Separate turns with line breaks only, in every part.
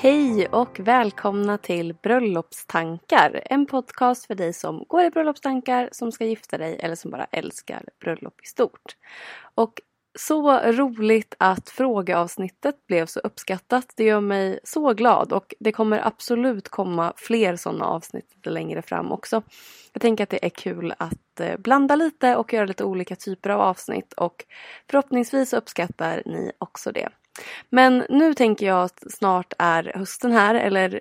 Hej och välkomna till Bröllopstankar. En podcast för dig som går i bröllopstankar, som ska gifta dig eller som bara älskar bröllop i stort. Och så roligt att frågeavsnittet blev så uppskattat. Det gör mig så glad och det kommer absolut komma fler sådana avsnitt längre fram också. Jag tänker att det är kul att eh, blanda lite och göra lite olika typer av avsnitt och förhoppningsvis uppskattar ni också det. Men nu tänker jag att snart är hösten här eller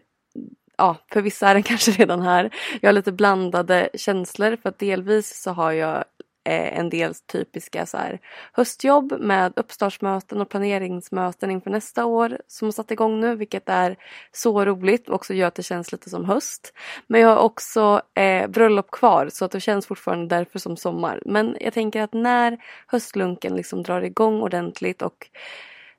ja, för vissa är den kanske redan här. Jag har lite blandade känslor för att delvis så har jag eh, en del typiska så här, höstjobb med uppstartsmöten och planeringsmöten inför nästa år som har satt igång nu vilket är så roligt och också gör att det känns lite som höst. Men jag har också eh, bröllop kvar så att det känns fortfarande därför som sommar. Men jag tänker att när höstlunken liksom drar igång ordentligt och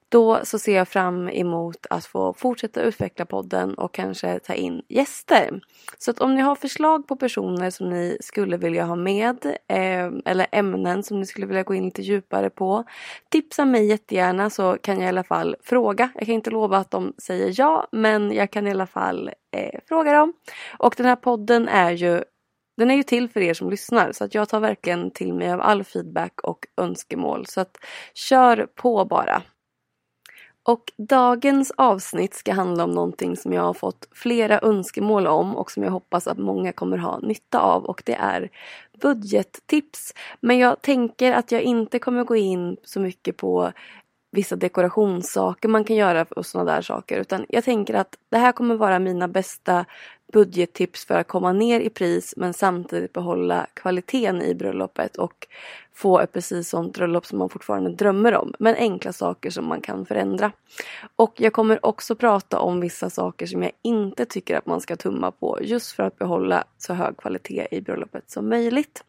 då så ser jag fram emot att få fortsätta utveckla podden och kanske ta in gäster. Så att om ni har förslag på personer som ni skulle vilja ha med eh, eller ämnen som ni skulle vilja gå in lite djupare på. Tipsa mig jättegärna så kan jag i alla fall fråga. Jag kan inte lova att de säger ja men jag kan i alla fall eh, fråga dem. Och den här podden är ju den är ju till för er som lyssnar så att jag tar verkligen till mig av all feedback och önskemål. Så att kör på bara. Och dagens avsnitt ska handla om någonting som jag har fått flera önskemål om och som jag hoppas att många kommer ha nytta av och det är budgettips. Men jag tänker att jag inte kommer gå in så mycket på vissa dekorationssaker man kan göra och sådana där saker. Utan jag tänker att det här kommer vara mina bästa budgettips för att komma ner i pris men samtidigt behålla kvaliteten i bröllopet och få ett precis sånt bröllop som man fortfarande drömmer om. Men enkla saker som man kan förändra. Och jag kommer också prata om vissa saker som jag inte tycker att man ska tumma på just för att behålla så hög kvalitet i bröllopet som möjligt.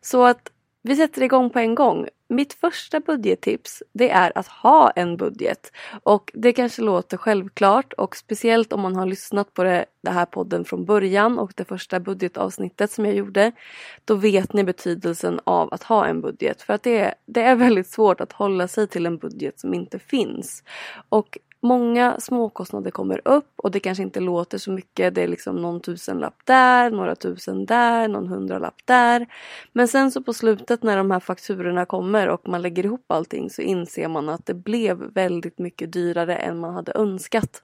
Så att vi sätter igång på en gång. Mitt första budgettips det är att ha en budget. Och det kanske låter självklart och speciellt om man har lyssnat på det, det här podden från början och det första budgetavsnittet som jag gjorde. Då vet ni betydelsen av att ha en budget. För att det, det är väldigt svårt att hålla sig till en budget som inte finns. Och Många småkostnader kommer upp och det kanske inte låter så mycket. Det är liksom någon tusenlapp där, några tusen där, någon hundralapp där. Men sen så på slutet när de här fakturorna kommer och man lägger ihop allting så inser man att det blev väldigt mycket dyrare än man hade önskat.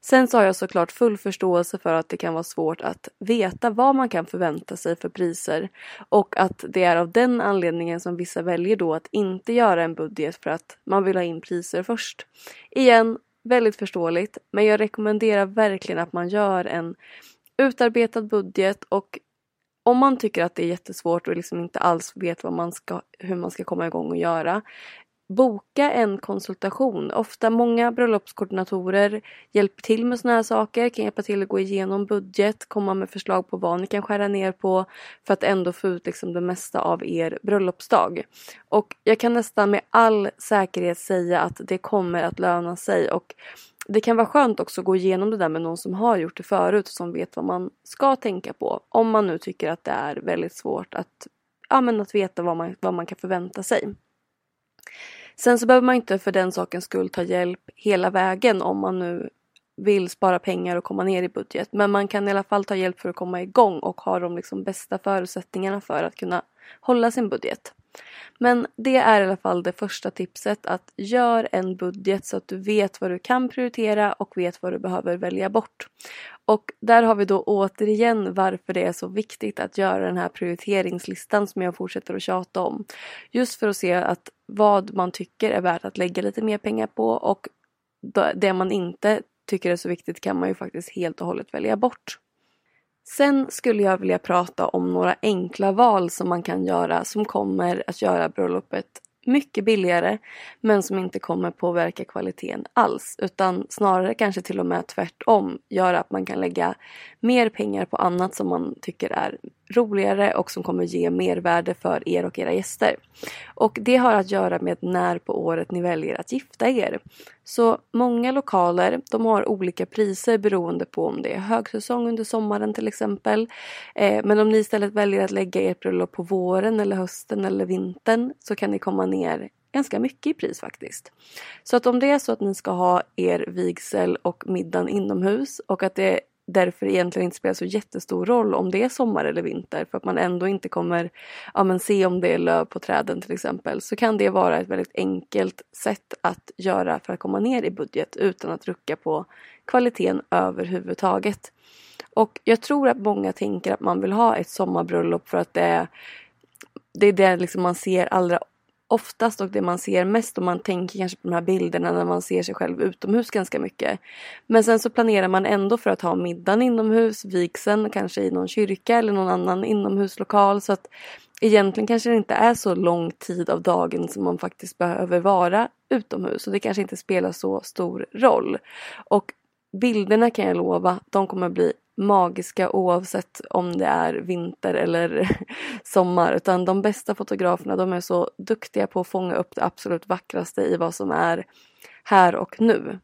Sen så har jag såklart full förståelse för att det kan vara svårt att veta vad man kan förvänta sig för priser och att det är av den anledningen som vissa väljer då att inte göra en budget för att man vill ha in priser först. Igen, väldigt förståeligt men jag rekommenderar verkligen att man gör en utarbetad budget och om man tycker att det är jättesvårt och liksom inte alls vet vad man ska, hur man ska komma igång och göra boka en konsultation. Ofta många bröllopskoordinatorer hjälper till med sådana här saker, kan hjälpa till att gå igenom budget, komma med förslag på vad ni kan skära ner på för att ändå få ut liksom det mesta av er bröllopsdag. Och jag kan nästan med all säkerhet säga att det kommer att löna sig och det kan vara skönt också att gå igenom det där med någon som har gjort det förut och som vet vad man ska tänka på. Om man nu tycker att det är väldigt svårt att, ja, men att veta vad man, vad man kan förvänta sig. Sen så behöver man inte för den sakens skull ta hjälp hela vägen om man nu vill spara pengar och komma ner i budget. Men man kan i alla fall ta hjälp för att komma igång och ha de liksom bästa förutsättningarna för att kunna hålla sin budget. Men det är i alla fall det första tipset att gör en budget så att du vet vad du kan prioritera och vet vad du behöver välja bort. Och där har vi då återigen varför det är så viktigt att göra den här prioriteringslistan som jag fortsätter att tjata om. Just för att se att vad man tycker är värt att lägga lite mer pengar på och det man inte tycker är så viktigt kan man ju faktiskt helt och hållet välja bort. Sen skulle jag vilja prata om några enkla val som man kan göra som kommer att göra bröllopet mycket billigare men som inte kommer påverka kvaliteten alls utan snarare kanske till och med tvärtom gör att man kan lägga mer pengar på annat som man tycker är roligare och som kommer ge mervärde för er och era gäster. Och det har att göra med när på året ni väljer att gifta er. Så många lokaler de har olika priser beroende på om det är högsäsong under sommaren till exempel. Eh, men om ni istället väljer att lägga ert bröllop på våren eller hösten eller vintern så kan ni komma ner ganska mycket i pris faktiskt. Så att om det är så att ni ska ha er vigsel och middagen inomhus och att det därför egentligen inte spelar så jättestor roll om det är sommar eller vinter för att man ändå inte kommer ja, men se om det är löv på träden till exempel så kan det vara ett väldigt enkelt sätt att göra för att komma ner i budget utan att rucka på kvaliteten överhuvudtaget. Och jag tror att många tänker att man vill ha ett sommarbröllop för att det är det är det liksom man ser allra oftast och det man ser mest och man tänker kanske på de här bilderna när man ser sig själv utomhus ganska mycket. Men sen så planerar man ändå för att ha middagen inomhus, vigseln kanske i någon kyrka eller någon annan inomhuslokal så att egentligen kanske det inte är så lång tid av dagen som man faktiskt behöver vara utomhus och det kanske inte spelar så stor roll. Och bilderna kan jag lova, de kommer bli magiska oavsett om det är vinter eller sommar. Utan de bästa fotograferna de är så duktiga på att fånga upp det absolut vackraste i vad som är här och nu.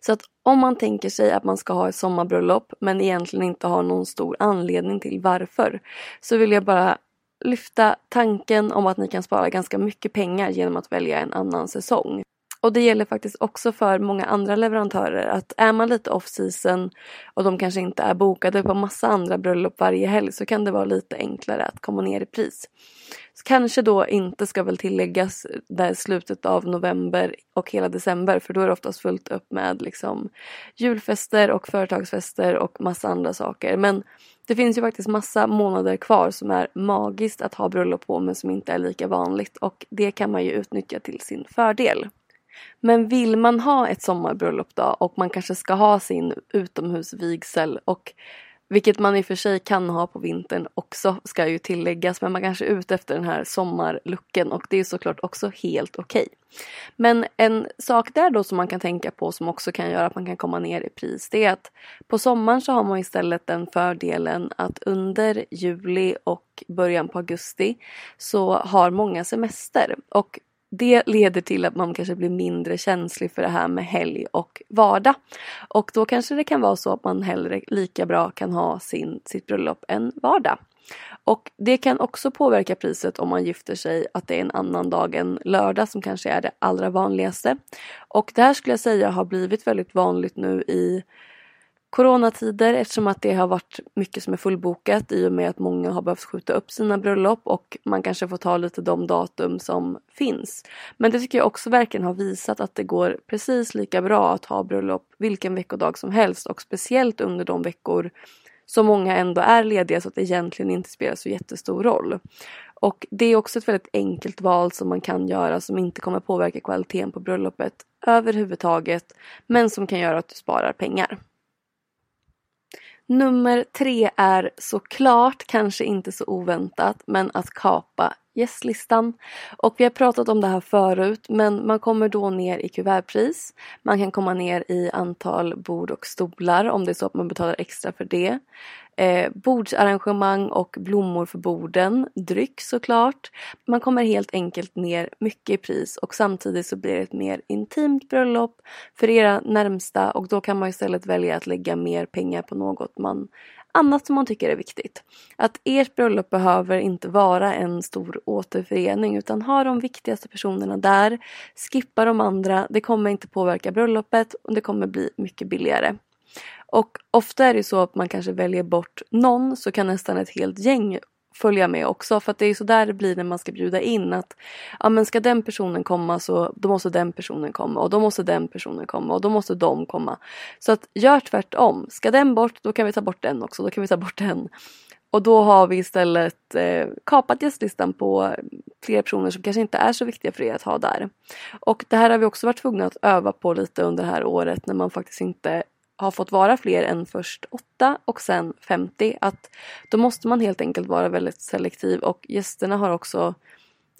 Så att om man tänker sig att man ska ha ett sommarbröllop men egentligen inte har någon stor anledning till varför så vill jag bara lyfta tanken om att ni kan spara ganska mycket pengar genom att välja en annan säsong. Och det gäller faktiskt också för många andra leverantörer att är man lite off season och de kanske inte är bokade på massa andra bröllop varje helg så kan det vara lite enklare att komma ner i pris. Så kanske då inte ska väl tilläggas där slutet av november och hela december för då är det oftast fullt upp med liksom julfester och företagsfester och massa andra saker. Men det finns ju faktiskt massa månader kvar som är magiskt att ha bröllop på men som inte är lika vanligt och det kan man ju utnyttja till sin fördel. Men vill man ha ett sommarbröllop då och man kanske ska ha sin utomhusvigsel och vilket man i och för sig kan ha på vintern också ska ju tilläggas men man kanske är ute efter den här sommarlucken och det är såklart också helt okej. Okay. Men en sak där då som man kan tänka på som också kan göra att man kan komma ner i pris det är att på sommaren så har man istället den fördelen att under juli och början på augusti så har många semester och det leder till att man kanske blir mindre känslig för det här med helg och vardag. Och då kanske det kan vara så att man hellre lika bra kan ha sin, sitt bröllop än vardag. Och det kan också påverka priset om man gifter sig att det är en annan dag än lördag som kanske är det allra vanligaste. Och det här skulle jag säga har blivit väldigt vanligt nu i coronatider eftersom att det har varit mycket som är fullbokat i och med att många har behövt skjuta upp sina bröllop och man kanske får ta lite de datum som finns. Men det tycker jag också verkligen har visat att det går precis lika bra att ha bröllop vilken veckodag som helst och speciellt under de veckor som många ändå är lediga så att det egentligen inte spelar så jättestor roll. Och det är också ett väldigt enkelt val som man kan göra som inte kommer påverka kvaliteten på bröllopet överhuvudtaget men som kan göra att du sparar pengar. Nummer tre är såklart, kanske inte så oväntat, men att kapa gästlistan. Och vi har pratat om det här förut men man kommer då ner i kuvertpris. Man kan komma ner i antal bord och stolar om det är så att man betalar extra för det. Eh, bordsarrangemang och blommor för borden, dryck såklart. Man kommer helt enkelt ner mycket i pris och samtidigt så blir det ett mer intimt bröllop för era närmsta och då kan man istället välja att lägga mer pengar på något man annat som man tycker är viktigt. Att ert bröllop behöver inte vara en stor återförening utan ha de viktigaste personerna där. Skippa de andra, det kommer inte påverka bröllopet och det kommer bli mycket billigare. Och ofta är det så att man kanske väljer bort någon så kan nästan ett helt gäng följa med också för att det är så där det blir när man ska bjuda in att ja men ska den personen komma så då måste den personen komma och då måste den personen komma och då måste de komma. Så att gör tvärtom. Ska den bort då kan vi ta bort den också, då kan vi ta bort den. Och då har vi istället eh, kapat gästlistan på flera personer som kanske inte är så viktiga för er att ha där. Och det här har vi också varit tvungna att öva på lite under det här året när man faktiskt inte har fått vara fler än först 8 och sen 50 att då måste man helt enkelt vara väldigt selektiv och gästerna har också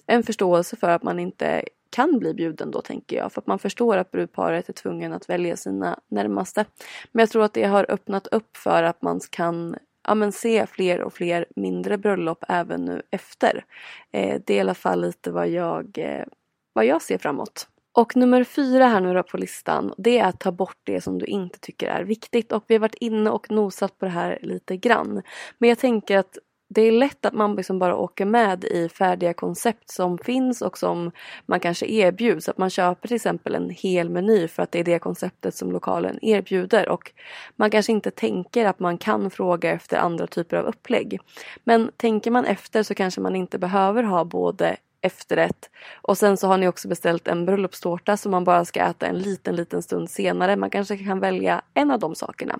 en förståelse för att man inte kan bli bjuden då tänker jag för att man förstår att brudparet är tvungen att välja sina närmaste. Men jag tror att det har öppnat upp för att man kan ja, men se fler och fler mindre bröllop även nu efter. Eh, det är i alla fall lite vad jag, eh, vad jag ser framåt. Och nummer fyra här nu då på listan det är att ta bort det som du inte tycker är viktigt. Och vi har varit inne och nosat på det här lite grann. Men jag tänker att det är lätt att man liksom bara åker med i färdiga koncept som finns och som man kanske erbjuds. Att man köper till exempel en hel meny för att det är det konceptet som lokalen erbjuder och man kanske inte tänker att man kan fråga efter andra typer av upplägg. Men tänker man efter så kanske man inte behöver ha både efterrätt. Och sen så har ni också beställt en bröllopstårta som man bara ska äta en liten, liten stund senare. Man kanske kan välja en av de sakerna.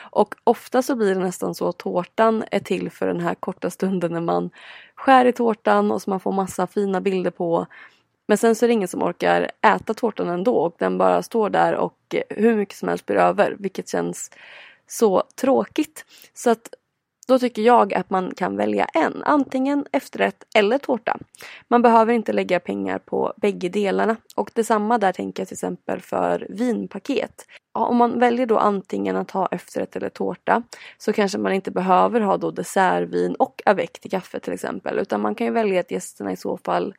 Och ofta så blir det nästan så att tårtan är till för den här korta stunden när man skär i tårtan och så man får massa fina bilder på. Men sen så är det ingen som orkar äta tårtan ändå och den bara står där och hur mycket som helst blir över vilket känns så tråkigt. Så att då tycker jag att man kan välja en, antingen efterrätt eller tårta. Man behöver inte lägga pengar på bägge delarna och detsamma där tänker jag till exempel för vinpaket. Ja, om man väljer då antingen att ha efterrätt eller tårta så kanske man inte behöver ha då dessertvin och avec till kaffe till exempel utan man kan ju välja att gästerna i så fall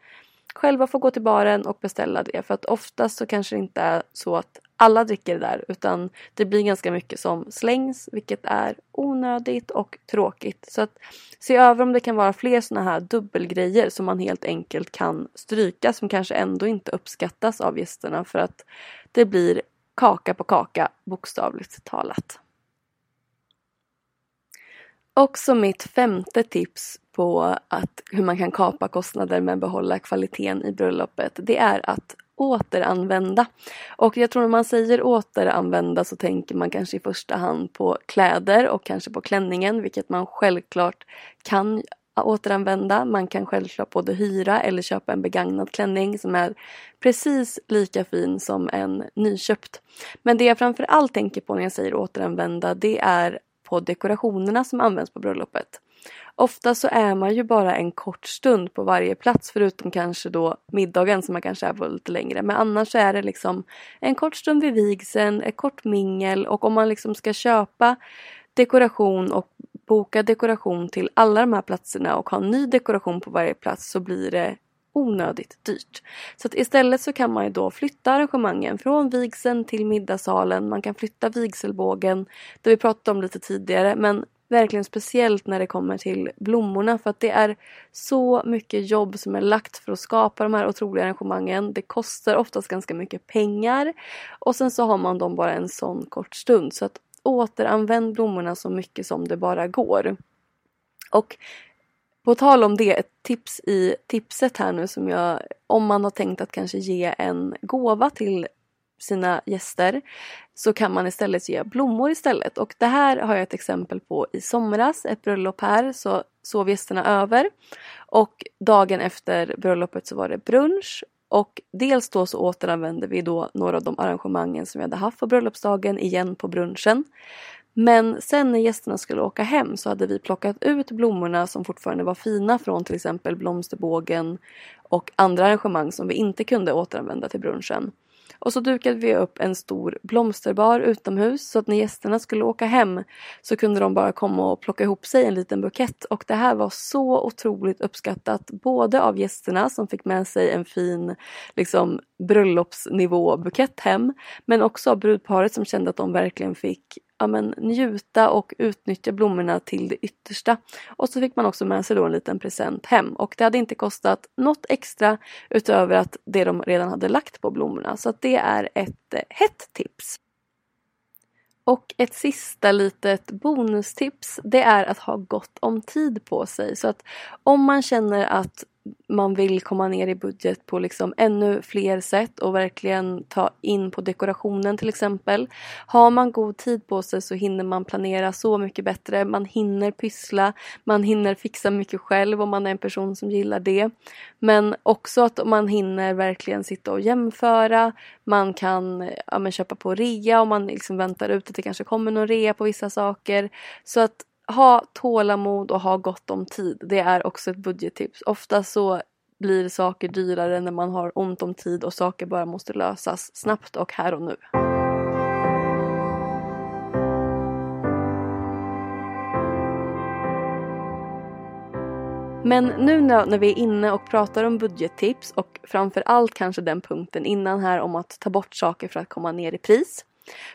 själva får gå till baren och beställa det. För att oftast så kanske det inte är så att alla dricker det där utan det blir ganska mycket som slängs vilket är onödigt och tråkigt. Så att se över om det kan vara fler sådana här dubbelgrejer som man helt enkelt kan stryka som kanske ändå inte uppskattas av gästerna för att det blir kaka på kaka bokstavligt talat. Också mitt femte tips på att hur man kan kapa kostnader men behålla kvaliteten i bröllopet det är att återanvända. Och jag tror när man säger återanvända så tänker man kanske i första hand på kläder och kanske på klänningen vilket man självklart kan återanvända. Man kan självklart både hyra eller köpa en begagnad klänning som är precis lika fin som en nyköpt. Men det jag framförallt tänker på när jag säger återanvända det är på dekorationerna som används på bröllopet. Ofta så är man ju bara en kort stund på varje plats förutom kanske då middagen som man kanske är på lite längre. Men annars är det liksom en kort stund vid vigseln, ett kort mingel och om man liksom ska köpa dekoration och boka dekoration till alla de här platserna och ha ny dekoration på varje plats så blir det onödigt dyrt. Så att istället så kan man ju då flytta arrangemangen från vigseln till middagssalen. Man kan flytta vigselbågen, det vi pratade om lite tidigare, men verkligen speciellt när det kommer till blommorna för att det är så mycket jobb som är lagt för att skapa de här otroliga arrangemangen. Det kostar oftast ganska mycket pengar och sen så har man dem bara en sån kort stund så att återanvänd blommorna så mycket som det bara går. Och på tal om det, ett tips i tipset här nu som jag, om man har tänkt att kanske ge en gåva till sina gäster så kan man istället ge blommor istället. Och det här har jag ett exempel på i somras, ett bröllop här, så sov gästerna över. Och dagen efter bröllopet så var det brunch och dels då så återanvände vi då några av de arrangemangen som vi hade haft på bröllopsdagen igen på brunchen. Men sen när gästerna skulle åka hem så hade vi plockat ut blommorna som fortfarande var fina från till exempel blomsterbågen och andra arrangemang som vi inte kunde återanvända till brunchen. Och så dukade vi upp en stor blomsterbar utomhus så att när gästerna skulle åka hem så kunde de bara komma och plocka ihop sig en liten bukett. Och det här var så otroligt uppskattat både av gästerna som fick med sig en fin liksom, bröllopsnivå bukett hem men också av brudparet som kände att de verkligen fick ja, men, njuta och utnyttja blommorna till det yttersta. Och så fick man också med sig då en liten present hem och det hade inte kostat något extra utöver att det de redan hade lagt på blommorna. Så att det är ett eh, hett tips. Och ett sista litet bonustips det är att ha gott om tid på sig. Så att om man känner att man vill komma ner i budget på liksom ännu fler sätt och verkligen ta in på dekorationen till exempel. Har man god tid på sig så hinner man planera så mycket bättre. Man hinner pyssla, man hinner fixa mycket själv om man är en person som gillar det. Men också att man hinner verkligen sitta och jämföra. Man kan ja, köpa på rea om man liksom väntar ut att det kanske kommer någon rea på vissa saker. Så att ha tålamod och ha gott om tid. Det är också ett budgettips. Ofta så blir saker dyrare när man har ont om tid och saker bara måste lösas snabbt och här och nu. Men nu när vi är inne och pratar om budgettips och framför allt kanske den punkten innan här om att ta bort saker för att komma ner i pris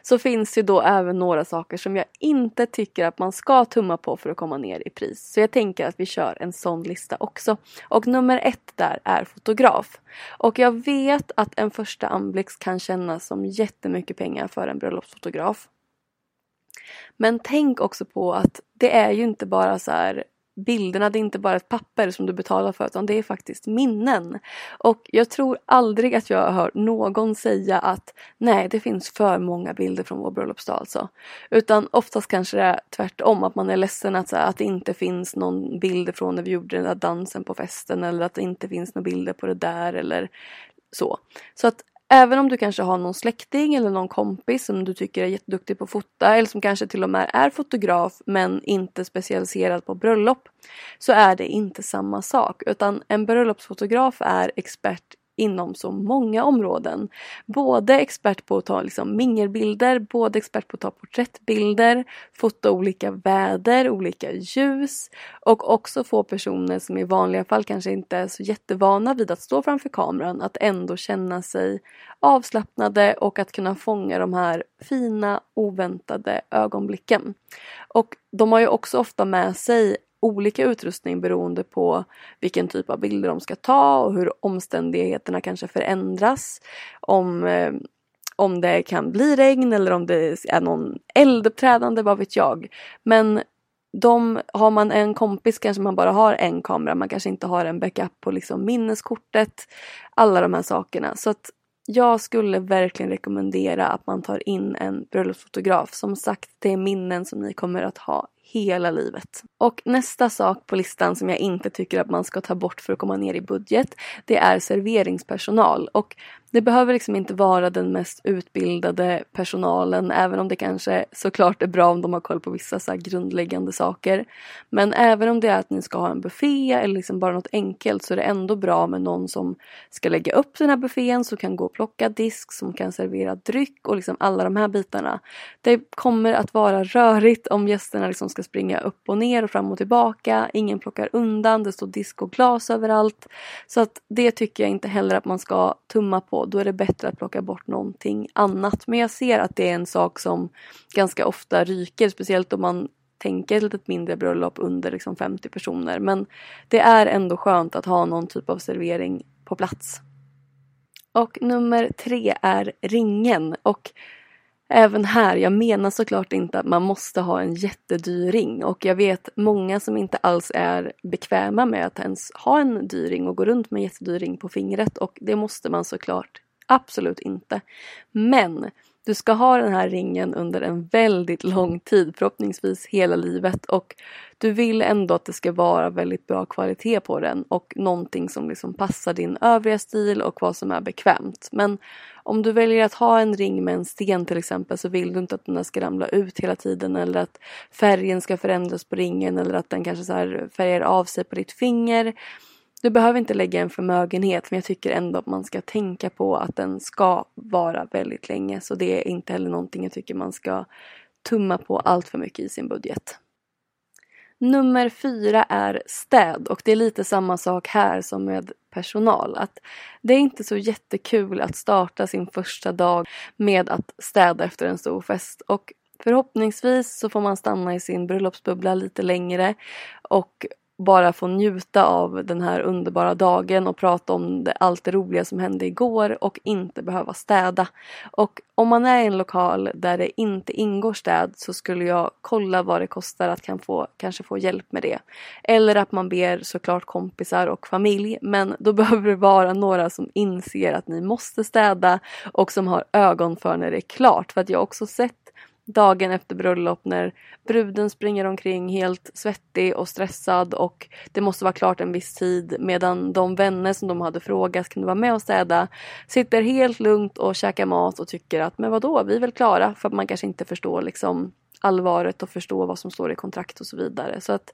så finns det då även några saker som jag inte tycker att man ska tumma på för att komma ner i pris. Så jag tänker att vi kör en sån lista också. Och nummer ett där är fotograf. Och jag vet att en första anblick kan kännas som jättemycket pengar för en bröllopsfotograf. Men tänk också på att det är ju inte bara så här bilderna, det är inte bara ett papper som du betalar för utan det är faktiskt minnen. Och jag tror aldrig att jag har hört någon säga att nej, det finns för många bilder från vår bröllopsdag alltså. Utan oftast kanske det är tvärtom, att man är ledsen att, att det inte finns någon bild från när vi gjorde den där dansen på festen eller att det inte finns några bilder på det där eller så. Så att Även om du kanske har någon släkting eller någon kompis som du tycker är jätteduktig på att fota eller som kanske till och med är fotograf men inte specialiserad på bröllop så är det inte samma sak utan en bröllopsfotograf är expert inom så många områden. Både expert på att ta liksom mingelbilder, både expert på att ta porträttbilder, fota olika väder, olika ljus och också få personer som i vanliga fall kanske inte är så jättevana vid att stå framför kameran att ändå känna sig avslappnade och att kunna fånga de här fina oväntade ögonblicken. Och de har ju också ofta med sig olika utrustning beroende på vilken typ av bilder de ska ta och hur omständigheterna kanske förändras. Om, eh, om det kan bli regn eller om det är någon elduppträdande, vad vet jag. Men de, har man en kompis kanske man bara har en kamera, man kanske inte har en backup på liksom minneskortet. Alla de här sakerna. Så att jag skulle verkligen rekommendera att man tar in en bröllopsfotograf. Som sagt, det är minnen som ni kommer att ha hela livet. Och nästa sak på listan som jag inte tycker att man ska ta bort för att komma ner i budget, det är serveringspersonal. Och det behöver liksom inte vara den mest utbildade personalen även om det kanske såklart är bra om de har koll på vissa så grundläggande saker. Men även om det är att ni ska ha en buffé eller liksom bara något enkelt så är det ändå bra med någon som ska lägga upp den här buffén, som kan gå och plocka disk, som kan servera dryck och liksom alla de här bitarna. Det kommer att vara rörigt om gästerna liksom ska springa upp och ner och fram och tillbaka. Ingen plockar undan, det står disk och glas överallt. Så att det tycker jag inte heller att man ska tumma på då är det bättre att plocka bort någonting annat. Men jag ser att det är en sak som ganska ofta ryker, speciellt om man tänker ett litet mindre bröllop under liksom 50 personer. Men det är ändå skönt att ha någon typ av servering på plats. Och nummer tre är ringen. Och även här, jag menar såklart inte att man måste ha en jättedyr ring och jag vet många som inte alls är bekväma med att ens ha en dyr ring och gå runt med en jättedyr ring på fingret och det måste man såklart absolut inte. Men du ska ha den här ringen under en väldigt lång tid, förhoppningsvis hela livet och du vill ändå att det ska vara väldigt bra kvalitet på den och någonting som liksom passar din övriga stil och vad som är bekvämt. Men om du väljer att ha en ring med en sten till exempel så vill du inte att den ska ramla ut hela tiden eller att färgen ska förändras på ringen eller att den kanske så färgar av sig på ditt finger. Du behöver inte lägga en förmögenhet men jag tycker ändå att man ska tänka på att den ska vara väldigt länge så det är inte heller någonting jag tycker man ska tumma på allt för mycket i sin budget. Nummer fyra är städ och det är lite samma sak här som med personal. Att det är inte så jättekul att starta sin första dag med att städa efter en stor fest och förhoppningsvis så får man stanna i sin bröllopsbubbla lite längre och bara få njuta av den här underbara dagen och prata om det, allt det roliga som hände igår och inte behöva städa. Och om man är i en lokal där det inte ingår städ så skulle jag kolla vad det kostar att kan få, kanske få hjälp med det. Eller att man ber såklart kompisar och familj men då behöver det vara några som inser att ni måste städa och som har ögon för när det är klart. För att jag har också sett dagen efter bröllop när bruden springer omkring helt svettig och stressad och det måste vara klart en viss tid medan de vänner som de hade frågat kan du vara med och städa sitter helt lugnt och käkar mat och tycker att men vadå, vi är väl klara för att man kanske inte förstår liksom allvaret och förstår vad som står i kontrakt och så vidare. Så att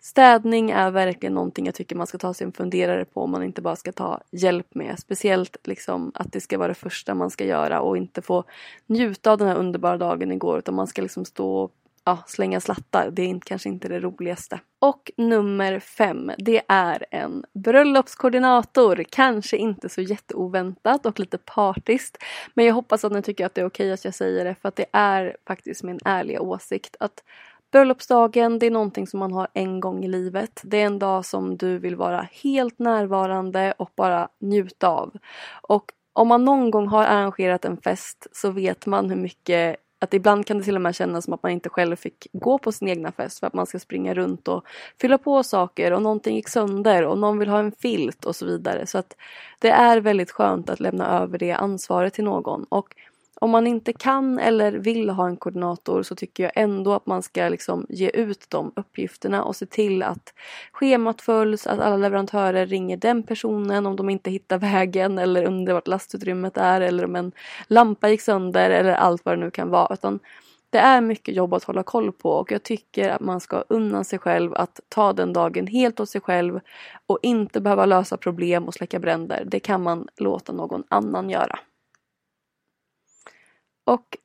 Städning är verkligen någonting jag tycker man ska ta sig en funderare på om man inte bara ska ta hjälp med. Speciellt liksom att det ska vara det första man ska göra och inte få njuta av den här underbara dagen igår utan man ska liksom stå och ja, slänga slattar. Det är kanske inte det roligaste. Och nummer fem, det är en bröllopskoordinator. Kanske inte så jätteoväntat och lite partiskt. Men jag hoppas att ni tycker att det är okej att jag säger det för att det är faktiskt min ärliga åsikt att Bröllopsdagen, det är någonting som man har en gång i livet. Det är en dag som du vill vara helt närvarande och bara njuta av. Och om man någon gång har arrangerat en fest så vet man hur mycket att ibland kan det till och med kännas som att man inte själv fick gå på sin egna fest för att man ska springa runt och fylla på saker och någonting gick sönder och någon vill ha en filt och så vidare. Så att det är väldigt skönt att lämna över det ansvaret till någon. Och om man inte kan eller vill ha en koordinator så tycker jag ändå att man ska liksom ge ut de uppgifterna och se till att schemat följs, att alla leverantörer ringer den personen om de inte hittar vägen eller undrar vart lastutrymmet är eller om en lampa gick sönder eller allt vad det nu kan vara. Utan det är mycket jobb att hålla koll på och jag tycker att man ska unna sig själv att ta den dagen helt åt sig själv och inte behöva lösa problem och släcka bränder. Det kan man låta någon annan göra. Och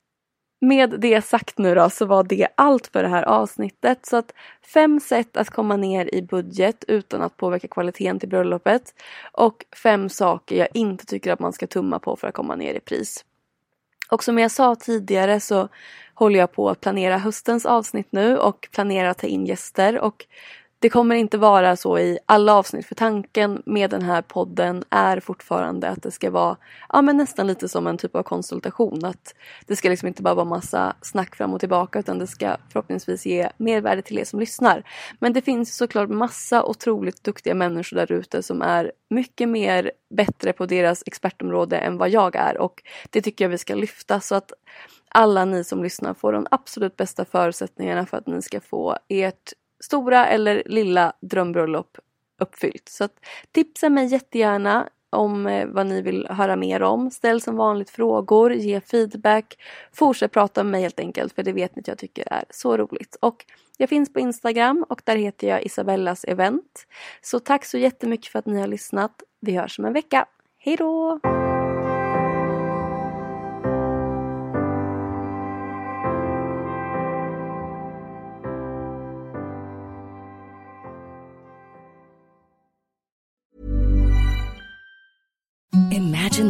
med det sagt nu då så var det allt för det här avsnittet. Så att fem sätt att komma ner i budget utan att påverka kvaliteten till bröllopet. Och fem saker jag inte tycker att man ska tumma på för att komma ner i pris. Och som jag sa tidigare så håller jag på att planera höstens avsnitt nu och planerar att ta in gäster. Och det kommer inte vara så i alla avsnitt för tanken med den här podden är fortfarande att det ska vara ja, men nästan lite som en typ av konsultation. Att Det ska liksom inte bara vara massa snack fram och tillbaka utan det ska förhoppningsvis ge mervärde till er som lyssnar. Men det finns såklart massa otroligt duktiga människor där ute som är mycket mer bättre på deras expertområde än vad jag är och det tycker jag vi ska lyfta så att alla ni som lyssnar får de absolut bästa förutsättningarna för att ni ska få ert stora eller lilla drömbröllop uppfyllt. Så att, tipsa mig jättegärna om eh, vad ni vill höra mer om. Ställ som vanligt frågor, ge feedback. Fortsätt prata med mig helt enkelt för det vet ni att jag tycker är så roligt. Och jag finns på Instagram och där heter jag Isabellas event. Så tack så jättemycket för att ni har lyssnat. Vi hörs om en vecka. Hej